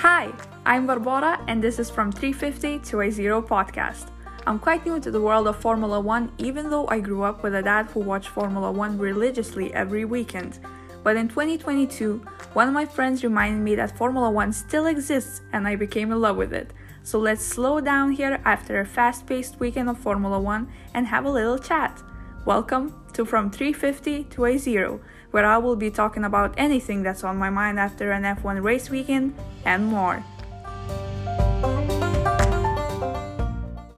Hi, I'm Barbara, and this is from 350 to a Zero podcast. I'm quite new to the world of Formula One, even though I grew up with a dad who watched Formula One religiously every weekend. But in 2022, one of my friends reminded me that Formula One still exists, and I became in love with it. So let's slow down here after a fast paced weekend of Formula One and have a little chat. Welcome to From 350 to a Zero, where I will be talking about anything that's on my mind after an F1 race weekend and more.